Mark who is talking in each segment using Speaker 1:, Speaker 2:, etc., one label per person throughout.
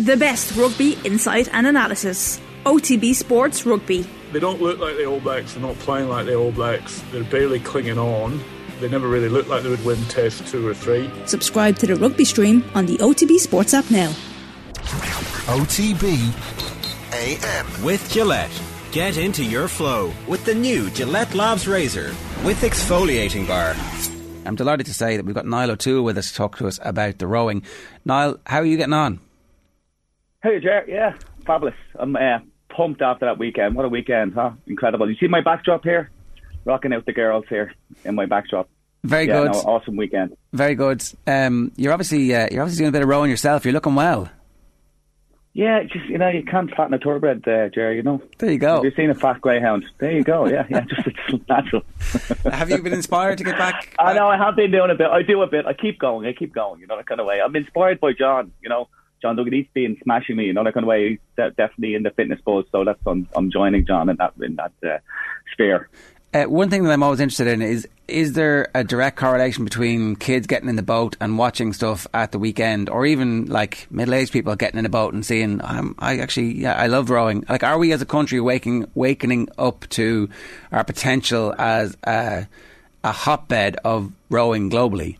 Speaker 1: The best rugby insight and analysis. OTB Sports Rugby.
Speaker 2: They don't look like the All Blacks, they're not playing like the All Blacks, they're barely clinging on. They never really looked like they would win Test 2 or 3.
Speaker 1: Subscribe to the rugby stream on the OTB Sports app now.
Speaker 3: OTB AM.
Speaker 4: With Gillette. Get into your flow with the new Gillette Labs Razor with exfoliating bar.
Speaker 5: I'm delighted to say that we've got Niall O'Toole with us to talk to us about the rowing. Niall, how are you getting on?
Speaker 6: Hey, Jer. Yeah, fabulous. I'm uh, pumped after that weekend. What a weekend, huh? Incredible. You see my backdrop here? Rocking out the girls here in my backdrop.
Speaker 5: Very
Speaker 6: yeah,
Speaker 5: good.
Speaker 6: No, awesome weekend.
Speaker 5: Very good. Um, you're obviously uh, you're obviously doing a bit of rowing yourself. You're looking well.
Speaker 6: Yeah, just you know, you can't fatten a thoroughbred, uh, Jerry. You know.
Speaker 5: There you go.
Speaker 6: You've seen a fat greyhound. There you go. Yeah, yeah. Just it's natural.
Speaker 5: have you been inspired to get back?
Speaker 6: I know. I have been doing a bit. I do a bit. I keep going. I keep going. You know that kind of way. I'm inspired by John. You know, John Duggan. Been smashing me. You know that kind of way. De- definitely in the fitness buzz. So that's I'm, I'm joining John in that in that uh, sphere.
Speaker 5: Uh, one thing that I'm always interested in is is there a direct correlation between kids getting in the boat and watching stuff at the weekend, or even like middle aged people getting in a boat and seeing, um, I actually, yeah, I love rowing. Like, are we as a country waking, wakening up to our potential as a, a hotbed of rowing globally?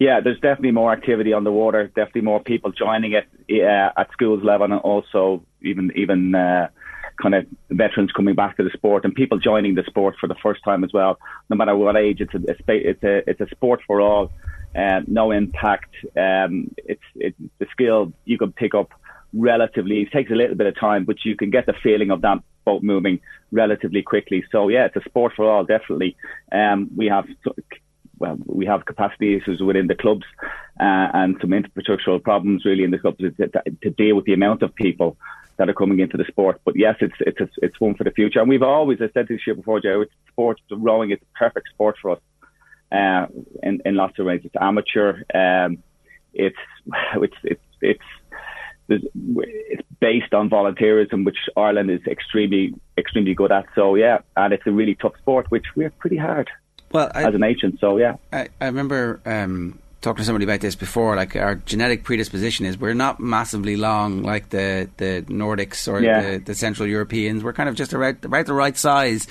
Speaker 6: Yeah, there's definitely more activity on the water. Definitely more people joining it uh, at schools level, and also even even. Uh, kind of veterans coming back to the sport and people joining the sport for the first time as well. No matter what age, it's a it's a it's a sport for all. Uh, no impact. Um, it's it's the skill you can pick up relatively. It takes a little bit of time, but you can get the feeling of that boat moving relatively quickly. So yeah, it's a sport for all. Definitely. Um, we have well, we have capacity issues within the clubs uh, and some infrastructural problems really in the clubs to, deal with the amount of people that are coming into the sport. But yes, it's it's it's one for the future. And we've always, I said this year before, Joe, it's sport. Rowing is a perfect sport for us uh, in in lots of ways. It's amateur. Um, it's it's it's it's it's based on volunteerism, which Ireland is extremely extremely good at. So yeah, and it's a really tough sport, which we're pretty hard
Speaker 5: well I,
Speaker 6: as an agent. So yeah,
Speaker 5: I, I remember. Um, talked to somebody about this before. Like our genetic predisposition is we're not massively long like the the Nordics or yeah. the, the, Central Europeans. We're kind of just about, about the right size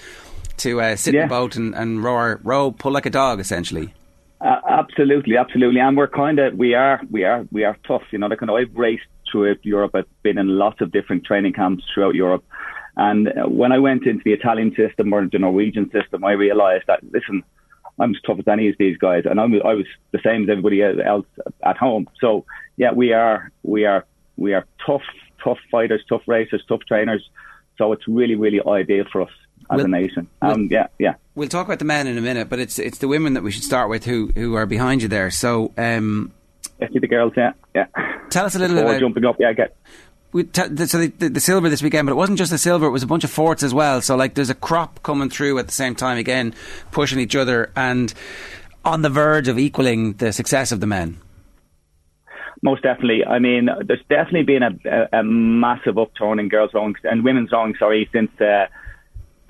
Speaker 5: to uh, sit yeah. in a boat and, and row, row, pull like a dog, essentially.
Speaker 6: Uh, absolutely, absolutely, and we're kind of we are we are we are tough. You know, kind of I've raced throughout Europe. I've been in lots of different training camps throughout Europe. And uh, when I went into the Italian system or the Norwegian system, I realised that listen, I'm as tough as any of these guys, and I'm, I was the same as everybody else at home. So yeah, we are we are we are tough tough fighters, tough racers, tough trainers. So it's really really ideal for us as we'll, a nation. Um, we'll, yeah, yeah.
Speaker 5: We'll talk about the men in a minute, but it's it's the women that we should start with who who are behind you there. So. Um,
Speaker 6: the girls, yeah, yeah.
Speaker 5: Tell us a little bit about
Speaker 6: jumping up. Yeah, get
Speaker 5: we t- so the, the, the, silver this weekend, but it wasn't just the silver; it was a bunch of forts as well. So like, there's a crop coming through at the same time again, pushing each other and on the verge of equaling the success of the men.
Speaker 6: Most definitely. I mean, there's definitely been a, a, a massive upturn in girls' rowing and women's rowing. Sorry, since uh,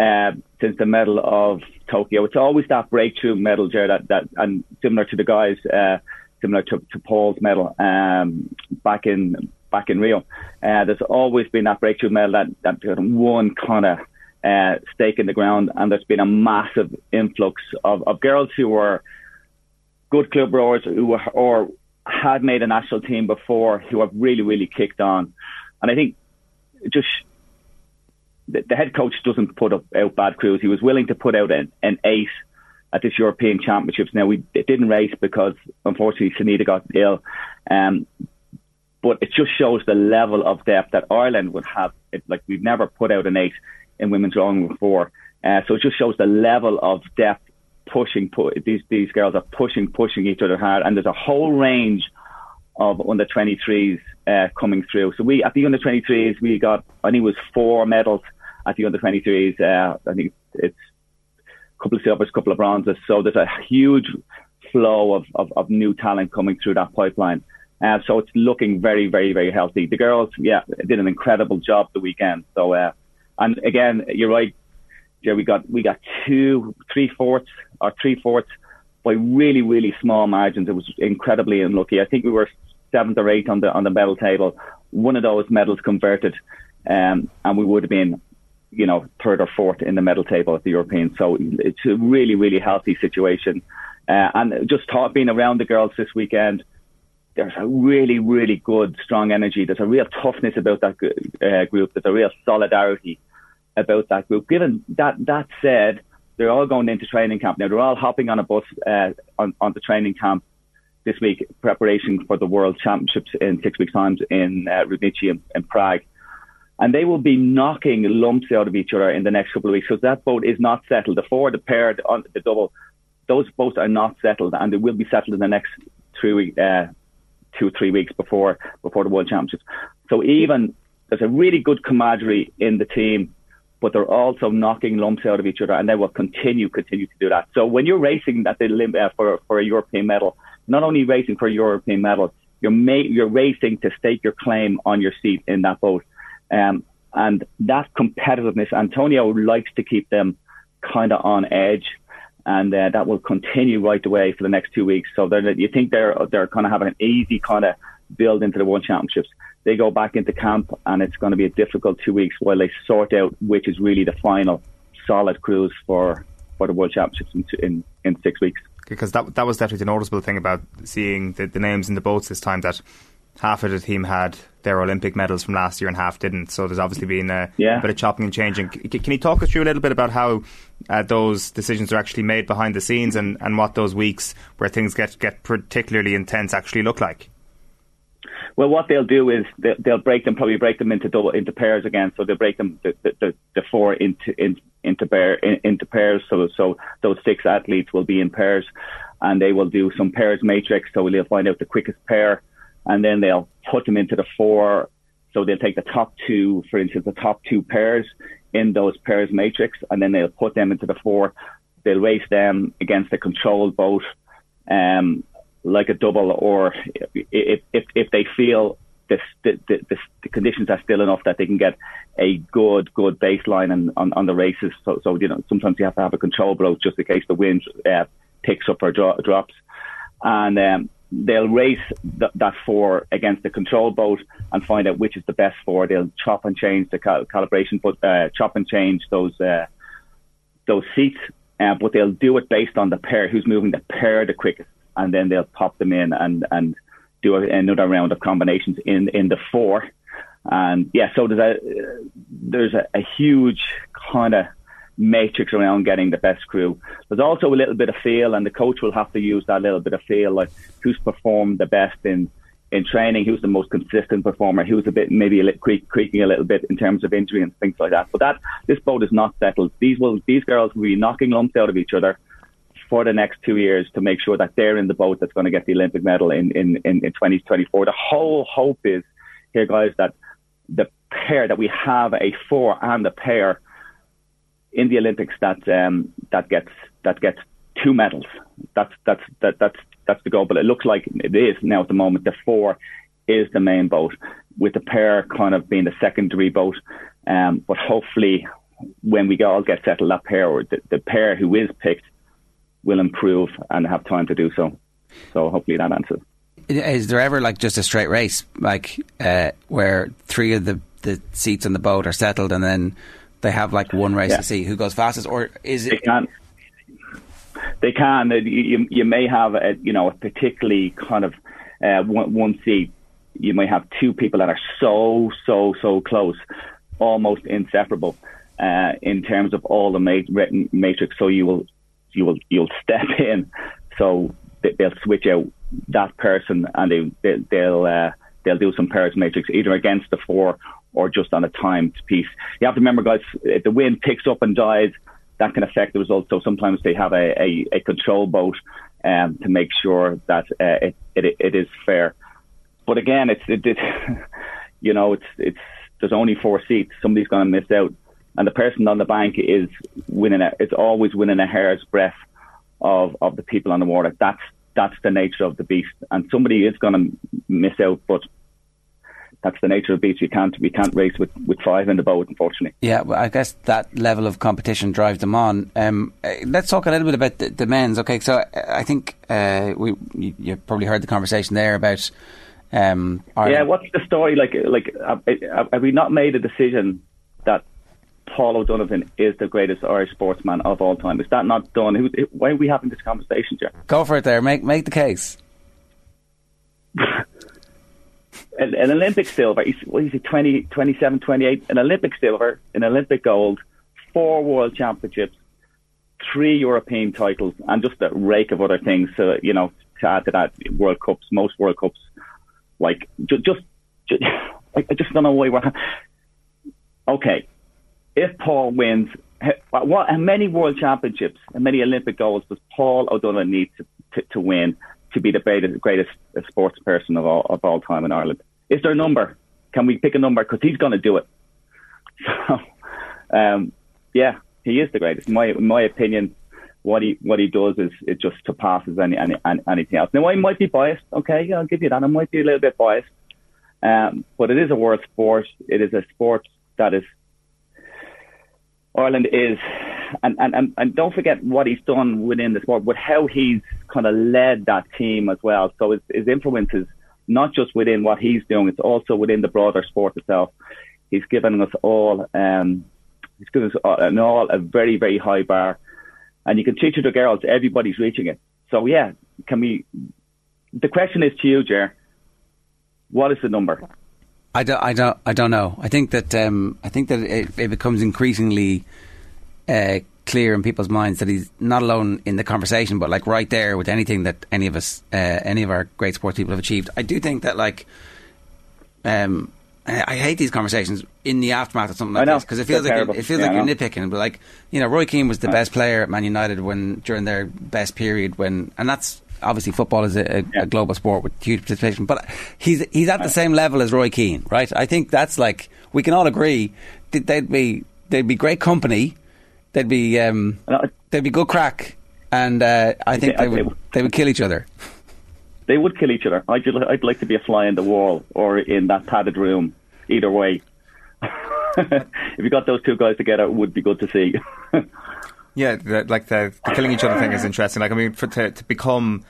Speaker 6: uh, since the medal of Tokyo, it's always that breakthrough medal, Jared, that, that and similar to the guys. Uh, similar to, to Paul's medal um, back in back in Rio. Uh, there's always been that breakthrough medal that, that one kind of uh, stake in the ground, and there's been a massive influx of, of girls who were good club rowers who were, or had made a national team before who have really, really kicked on. And I think just the, the head coach doesn't put up, out bad crews. He was willing to put out an, an eight at this European Championships. Now we didn't race because unfortunately Sunita got ill, um, but it just shows the level of depth that Ireland would have. It, like we've never put out an eight in women's rowing before, uh, so it just shows the level of depth. Pushing, pu- these these girls are pushing, pushing each other hard, and there's a whole range of under 23s uh, coming through. So we at the under 23s we got I think it was four medals at the under 23s. Uh, I think it's a couple of silvers, a couple of bronzes. So there's a huge flow of, of, of new talent coming through that pipeline. Uh, so it's looking very, very, very healthy. The girls, yeah, did an incredible job the weekend. So, uh, and again, you're right, Yeah, We got we got two, three fourths or three fourths by really, really small margins. It was incredibly unlucky. I think we were seventh or eighth on the on the medal table. One of those medals converted, um, and we would have been, you know, third or fourth in the medal table at the European. So it's a really really healthy situation. Uh, and just talk, being around the girls this weekend, there's a really, really good, strong energy. There's a real toughness about that uh, group. There's a real solidarity about that group. Given that, that said, they're all going into training camp now. They're all hopping on a bus uh, on, on the training camp this week, preparation for the World Championships in six weeks' time in uh, Račice in, in Prague. And they will be knocking lumps out of each other in the next couple of weeks. So that boat is not settled. The four, the pair, the, the double, those boats are not settled, and they will be settled in the next three, uh, two three weeks before before the World Championships. So even there's a really good camaraderie in the team, but they're also knocking lumps out of each other, and they will continue continue to do that. So when you're racing at the uh, for for a European medal, not only racing for a European medal, you're ma- you're racing to stake your claim on your seat in that boat, um, and that competitiveness. Antonio likes to keep them kind of on edge and uh, that will continue right away for the next two weeks. So you think they're they're kind of having an easy kind of build into the World Championships. They go back into camp, and it's going to be a difficult two weeks while they sort out which is really the final solid cruise for for the World Championships in in, in six weeks.
Speaker 7: Because that that was definitely the noticeable thing about seeing the, the names in the boats this time that half of the team had their Olympic medals from last year and half didn't. So there's obviously been a, yeah. bit of chopping and changing. Can you talk us through a little bit about how uh, those decisions are actually made behind the scenes and, and what those weeks where things get, get particularly intense actually look like?
Speaker 6: Well, what they'll do is they'll break them, probably break them into double, into pairs again. So they'll break them the, the, the four into in, into pair in, into pairs. So so those six athletes will be in pairs, and they will do some pairs matrix. So they'll find out the quickest pair and then they'll put them into the four. So they'll take the top two, for instance, the top two pairs in those pairs matrix, and then they'll put them into the four. They'll race them against a controlled boat, um, like a double, or if if, if they feel the, the, the, the, conditions are still enough that they can get a good, good baseline on, on, on the races. So, so, you know, sometimes you have to have a control boat just in case the wind uh, picks up or dro- drops. And um, they'll race th- that four against the control boat and find out which is the best four. They'll chop and change the cal- calibration, but uh, chop and change those uh, those seats, uh, but they'll do it based on the pair who's moving the pair the quickest, and then they'll pop them in and and do another round of combinations in in the four. And yeah, so there's a there's a, a huge kind of matrix around getting the best crew. There's also a little bit of feel, and the coach will have to use that little bit of feel, like who's performed the best in in training, who's the most consistent performer, who's a bit maybe a little creak, creaking a little bit in terms of injury and things like that. But that this boat is not settled. These will these girls will be knocking lumps out of each other for the next two years to make sure that they're in the boat that's going to get the Olympic medal in in in, in 2024. The whole hope is here, guys, that the pair that we have a four and a pair in the Olympics that um, that gets that gets two medals. That's that's that, that's that's the goal. But it looks like it is now at the moment. The four is the main boat, with the pair kind of being the secondary boat. Um, but hopefully, when we all get settled, that pair or the, the pair who is picked will improve and have time to do so. So hopefully that answers.
Speaker 5: Is there ever like just a straight race, like uh, where three of the the seats on the boat are settled and then they have like one race yeah. to see who goes fastest, or is it?
Speaker 6: They can. They can. You, you may have a you know a particularly kind of uh, one, one seat. You may have two people that are so so so close, almost inseparable uh, in terms of all the mat- matrix. So you will you will you'll step in. So they'll switch out that person and they, they'll uh, they'll do some pairs matrix either against the four or just on a timed piece. You have to remember, guys, if the wind picks up and dies, that can affect the result. So sometimes they have a, a, a control boat um, to make sure that uh, it, it, it is fair. But again, it's it, it you know it's it's there's only four seats. Somebody's going to miss out, and the person on the bank is winning. A, it's always winning a hair's breadth of of the people on the water. That's that's the nature of the beast, and somebody is going to miss out, but that's the nature of the beast. You can't we can't race with, with five in the boat, unfortunately.
Speaker 5: Yeah, well, I guess that level of competition drives them on. Um, uh, let's talk a little bit about the, the men's. Okay, so uh, I think uh, we you probably heard the conversation there about Um,
Speaker 6: yeah, what's the story like? Like, have, have we not made a decision that Paul O'Donovan is the greatest Irish sportsman of all time? Is that not done? Who, why are we having this conversation, Jack?
Speaker 5: Go for it, there. Make make the case.
Speaker 6: an, an, Olympic silver. He's, what is he? 20, 27, 28? An Olympic silver, an Olympic gold, four world championships, three European titles, and just a rake of other things. So you know, to add to that, World Cups, most World Cups. Like just, just, I just don't know why we're. Okay, if Paul wins, what how many World Championships and many Olympic goals does Paul O'Donovan need to, to, to win to be the greatest, greatest sports person of all of all time in Ireland? Is there a number? Can we pick a number? Because he's going to do it. So, um, yeah, he is the greatest. My my opinion, what he what he does is it just surpasses any, any, any anything else. Now I might be biased. Okay, I'll give you that. I might be a little bit biased, um, but it is a world sport. It is a sport that is Ireland is, and, and, and, don't forget what he's done within the sport, but how he's kind of led that team as well. So his, his influence is not just within what he's doing, it's also within the broader sport itself. He's given us all, um, he's given us an all a very, very high bar. And you can teach it to girls, everybody's reaching it. So yeah, can we, the question is to you, Jer, what is the number?
Speaker 5: I don't, I don't, I don't know. I think that um, I think that it, it becomes increasingly uh, clear in people's minds that he's not alone in the conversation, but like right there with anything that any of us, uh, any of our great sports people have achieved. I do think that like, um, I hate these conversations in the aftermath of something like this because it feels like it feels yeah, like you're nitpicking. But like you know, Roy Keane was the best player at Man United when during their best period when, and that's obviously football is a, a, yeah. a, global sport with huge participation, but he's he's at the same level as Roy Keane, right? I think that's like we can all agree they'd be they'd be great company, they'd be um, they'd be good crack, and uh, I think they would they would kill each other.
Speaker 6: They would kill each other. I'd, I'd like to be a fly in the wall or in that padded room. Either way, if you got those two guys together, it would be good to see.
Speaker 7: Yeah, the, like the, the, killing each other thing is interesting. Like I mean, for to, to become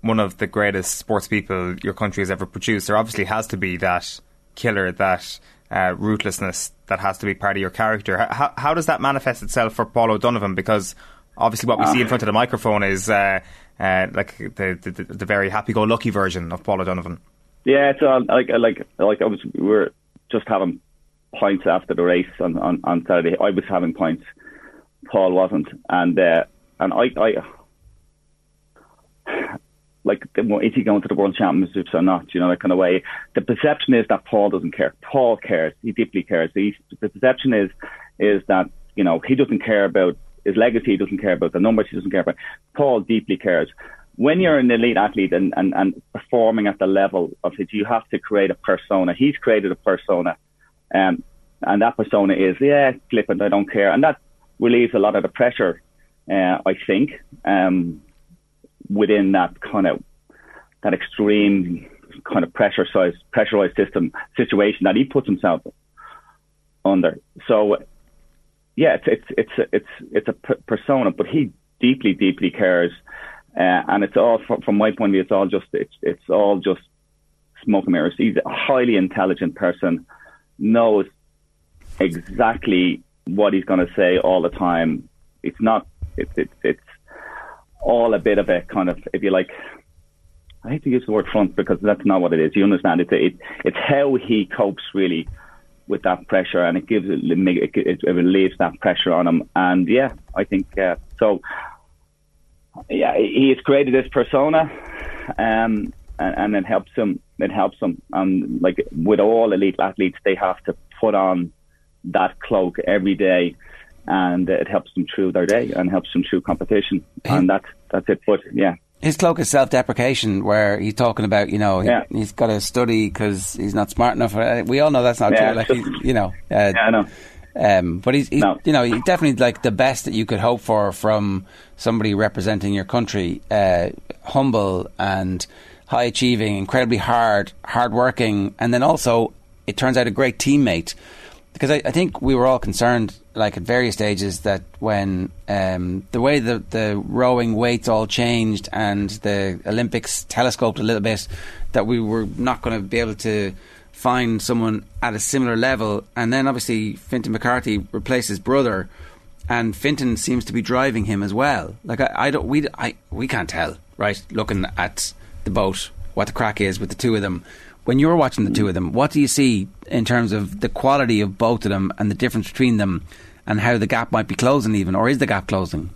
Speaker 7: one of the greatest sports people your country has ever produced, there obviously has to be that killer, that uh, ruthlessness that has to be part of your character. How, how does that manifest itself for Paul O'Donovan? Because obviously, what we see in front of the microphone is uh, uh, like the, the, the very happy-go-lucky version of Paul O'Donovan.
Speaker 6: Yeah, all like like like I was we were just having points after the race on, on, on Saturday. I was having points Paul wasn't, and uh, and I, I like is he going to the World Championships or not? You know that kind of way. The perception is that Paul doesn't care. Paul cares. He deeply cares. He, the perception is is that you know he doesn't care about his legacy. He doesn't care about the numbers. He doesn't care about. Paul deeply cares. When you're an elite athlete and, and, and performing at the level of it, you have to create a persona. He's created a persona, um, and that persona is yeah, flippant. I don't care, and that relieves a lot of the pressure, uh, I think, um, within that kind of that extreme kind of pressurized pressurized system situation that he puts himself under. So, yeah, it's it's it's it's it's a persona, but he deeply deeply cares, uh, and it's all from, from my point of view. It's all just it's it's all just smoke and mirrors. He's a highly intelligent person, knows exactly what he's going to say all the time. It's not. It's it's it's all a bit of a kind of, if you like. I hate to use the word front because that's not what it is. You understand? It's it, it's how he copes really with that pressure, and it gives it, it, it relieves that pressure on him. And yeah, I think uh, so. Yeah, he has created this persona, um, and, and it helps him. It helps him. And like with all elite athletes, they have to put on that cloak every day, and it helps them through their day and helps them through competition. And that's that's it. But yeah.
Speaker 5: His cloak is self-deprecation, where he's talking about, you know, yeah. he, has got to study because he's not smart enough. Uh, we all know that's not yeah, true. Like, you know,
Speaker 6: uh, yeah, I know.
Speaker 5: Um, but he's, he's no. you know, he's definitely like the best that you could hope for from somebody representing your country. Uh, humble and high achieving, incredibly hard, hard working, and then also it turns out a great teammate because I, I, think we were all concerned, like at various stages, that when um, the way the, the rowing weights all changed and the Olympics telescoped a little bit, that we were not going to be able to find someone at a similar level. And then obviously Fintan McCarthy replaced his brother, and Fintan seems to be driving him as well. Like I, I don't, we, I, we can't tell, right? Looking at the boat, what the crack is with the two of them. When you're watching the two of them, what do you see in terms of the quality of both of them and the difference between them, and how the gap might be closing, even, or is the gap closing?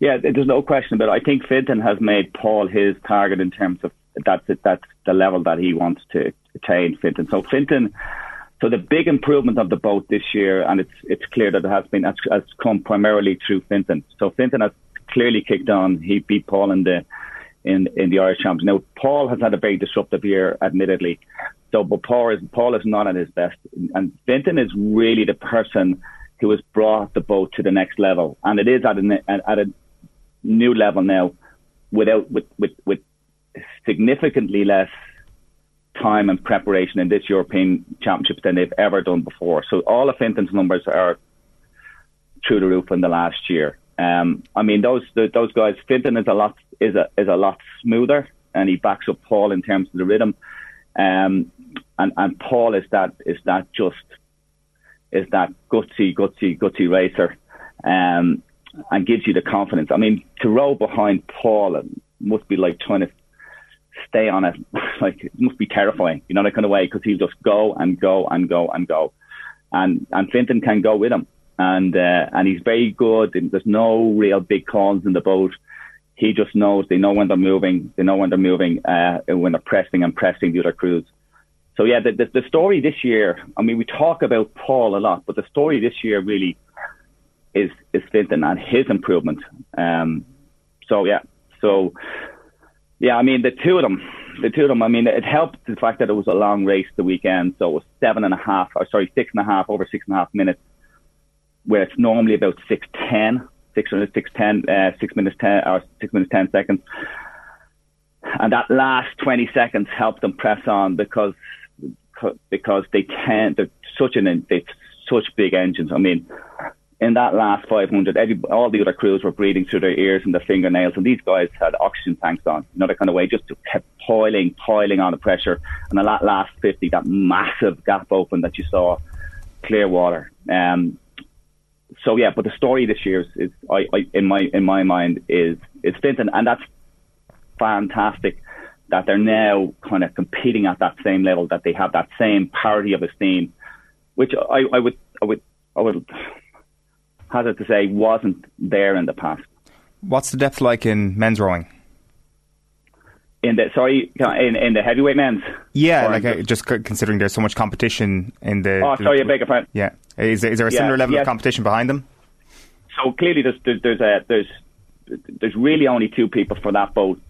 Speaker 6: Yeah, there's no question about it. I think Fintan has made Paul his target in terms of that's that's the level that he wants to attain. Fintan. So Fintan. So the big improvement of the boat this year, and it's it's clear that it has been has, has come primarily through Fintan. So Fintan has clearly kicked on. He beat Paul in the in in the Irish Champs. Now Paul has had a very disruptive year, admittedly. So, but Paul is Paul is not at his best, and Fintan is really the person who has brought the boat to the next level, and it is at a at a new level now, without with with with significantly less time and preparation in this European Championship than they've ever done before. So all of Fintan's numbers are through the roof in the last year. Um, I mean, those those guys. Fintan is a lot is a is a lot smoother, and he backs up Paul in terms of the rhythm. Um, and and Paul is that is that just is that gutsy gutsy gutsy racer. Um, and gives you the confidence. I mean, to row behind Paul must be like trying to stay on it. like it must be terrifying, you know, that kind of way, because he'll just go and go and go and go, and and Fintan can go with him, and uh, and he's very good. And there's no real big calls in the boat. He just knows they know when they're moving, they know when they're moving, uh, when they're pressing and pressing the other crews. So yeah, the, the, the story this year. I mean, we talk about Paul a lot, but the story this year really is is Fintan and his improvement. Um, so yeah, so yeah, I mean the two of them, the two of them. I mean it helped the fact that it was a long race the weekend, so it was seven and a half, or sorry, six and a half over six and a half minutes, where it's normally about six ten, six or six ten, uh, six minutes ten or six minutes ten seconds. And that last 20 seconds helped them press on because because they can. They're such an they such big engines. I mean, in that last 500, every, all the other crews were breathing through their ears and their fingernails, and these guys had oxygen tanks on, you know, that kind of way, just to kept piling, piling on the pressure. And in that last 50, that massive gap open that you saw, clear water. Um, so yeah, but the story this year is, is I, I, in my in my mind, is is Fintan, and that's fantastic that they're now kind of competing at that same level, that they have that same parity of esteem, which I, I would I would I would hazard to say, wasn't there in the past.
Speaker 7: What's the depth like in men's rowing?
Speaker 6: In the sorry, in in the heavyweight men's.
Speaker 7: Yeah, like uh, just considering there's so much competition in the.
Speaker 6: Oh, sorry, beg your pardon.
Speaker 7: Yeah, is, is there a similar level of competition behind them?
Speaker 6: So clearly, there's there's there's, a, there's there's really only two people for that boat.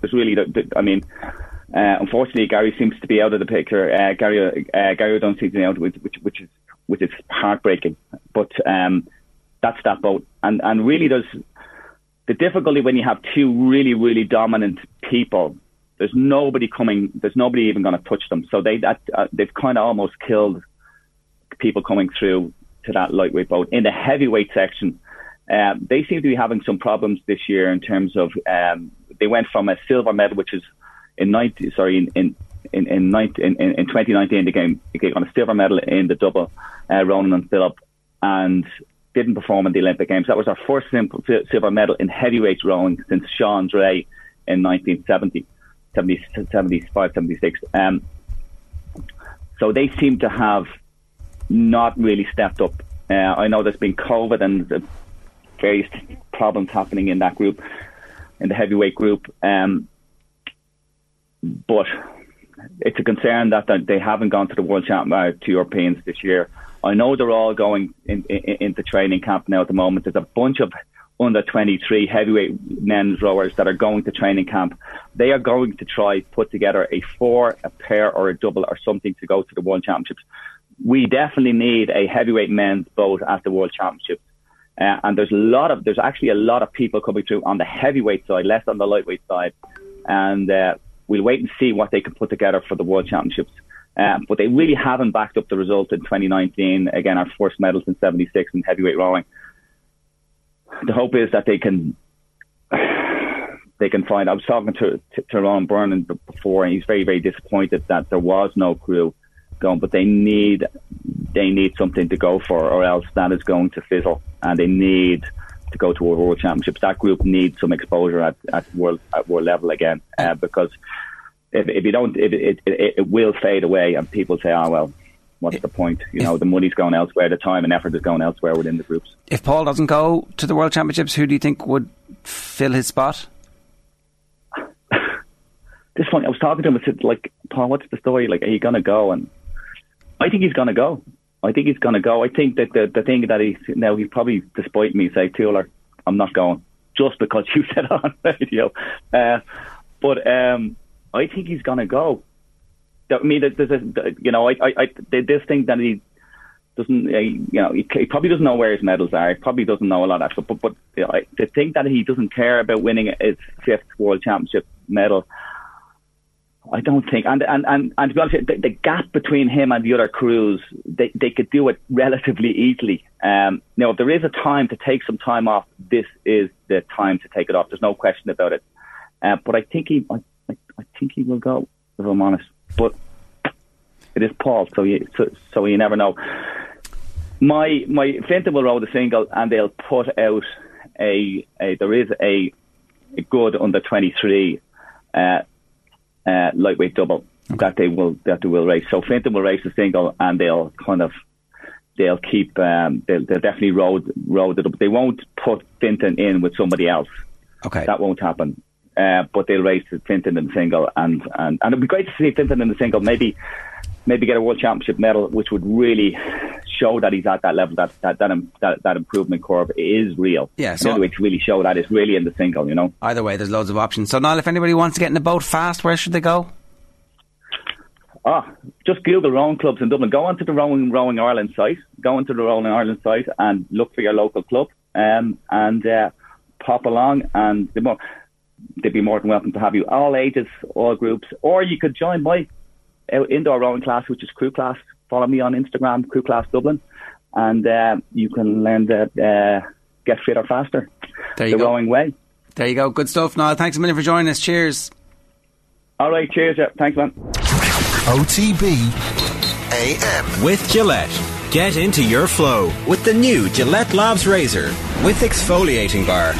Speaker 6: There's really, I mean, uh, unfortunately, Gary seems to be out of the picture. Uh, Gary uh, Gary O'Donovan seems to be out, which, which, which is which is heartbreaking. But um, that's that boat. And and really, there's the difficulty when you have two really really dominant people. There's nobody coming. There's nobody even going to touch them. So they that uh, they've kind of almost killed people coming through to that lightweight boat. In the heavyweight section, um, they seem to be having some problems this year in terms of um, they went from a silver medal, which is in 90, sorry in in in in, 19, in, in 2019 they came, they on a silver medal in the double uh, Ronan and Philip, and didn't perform in the Olympic Games. That was our first silver medal in heavyweight rowing since Sean Drea in 1970, 70, 75, 76. Um, so they seem to have not really stepped up. Uh, I know there's been COVID and various problems happening in that group, in the heavyweight group. Um, but it's a concern that they haven't gone to the World Champ uh, to Europeans this year. I know they're all going in, in, into training camp now at the moment. There's a bunch of under 23 heavyweight men's rowers that are going to training camp. They are going to try put together a four, a pair, or a double, or something to go to the World Championships. We definitely need a heavyweight men's boat at the World Championships. Uh, and there's a lot of, there's actually a lot of people coming through on the heavyweight side, less on the lightweight side. And uh, we'll wait and see what they can put together for the World Championships. Um, but they really haven't backed up the result in 2019. Again, our first medals in 76 in heavyweight rowing. The hope is that they can they can find. I was talking to to, to Ron Byrne before, and he's very very disappointed that there was no crew going. But they need they need something to go for, or else that is going to fizzle, and they need to go to a world championships. That group needs some exposure at, at world at world level again, uh, because if, if you don't, it, it, it, it will fade away, and people say, "Oh well, what's the point? You know, the money's going elsewhere, the time and effort is going elsewhere within the groups.
Speaker 5: If Paul doesn't go to the World Championships, who do you think would fill his spot?
Speaker 6: this one, I was talking to him. I said, like, Paul, what's the story? Like, are you going to go? And I think he's going to go. I think he's going to go. I think that the the thing that he now he probably, despite me, say, Tueller, I'm not going just because you said on radio. Uh, but um, I think he's going to go. I mean, there's a, you know, I, I, I this thing that he doesn't, uh, you know, he, he, probably doesn't know where his medals are. He probably doesn't know a lot stuff. But, but you know, the thing that he doesn't care about winning his fifth World Championship medal, I don't think. And and and, and to be honest, the, the gap between him and the other crews, they they could do it relatively easily. Um, now, if there is a time to take some time off, this is the time to take it off. There's no question about it. Uh, but I think he, I, I, I think he will go. If I'm honest but it is Paul, so you so, so you never know. My my Fintan will row the single, and they'll put out a, a there is a, a good under twenty three uh, uh, lightweight double okay. that they will that they will race. So Fintan will race the single, and they'll kind of they'll keep um, they'll, they'll definitely road road it up. They won't put Fintan in with somebody else.
Speaker 5: Okay,
Speaker 6: that won't happen. Uh, but they'll race Fintan in the single, and, and, and it'd be great to see Fintan in the single. Maybe maybe get a world championship medal, which would really show that he's at that level. That that that, that, that improvement curve is real.
Speaker 5: Yeah,
Speaker 6: so the only way to really show that is really in the single. You know.
Speaker 5: Either way, there's loads of options. So now, if anybody wants to get in the boat fast, where should they go?
Speaker 6: Ah, just Google rowing clubs in Dublin. Go onto the Rowing Rowing Ireland site. Go onto the Rowing Ireland site and look for your local club. Um, and uh, pop along and the more they'd be more than welcome to have you. All ages, all groups, or you could join my indoor rowing class, which is Crew Class. Follow me on Instagram, Crew Class Dublin, and uh, you can learn to uh, get fitter faster.
Speaker 5: There you
Speaker 6: the
Speaker 5: go.
Speaker 6: rowing way.
Speaker 5: There you go. Good stuff, Niall. Thanks a million for joining us. Cheers.
Speaker 6: All right. Cheers. Yeah. Thanks, man.
Speaker 3: OTB AM
Speaker 4: with Gillette. Get into your flow with the new Gillette Labs Razor with exfoliating bar.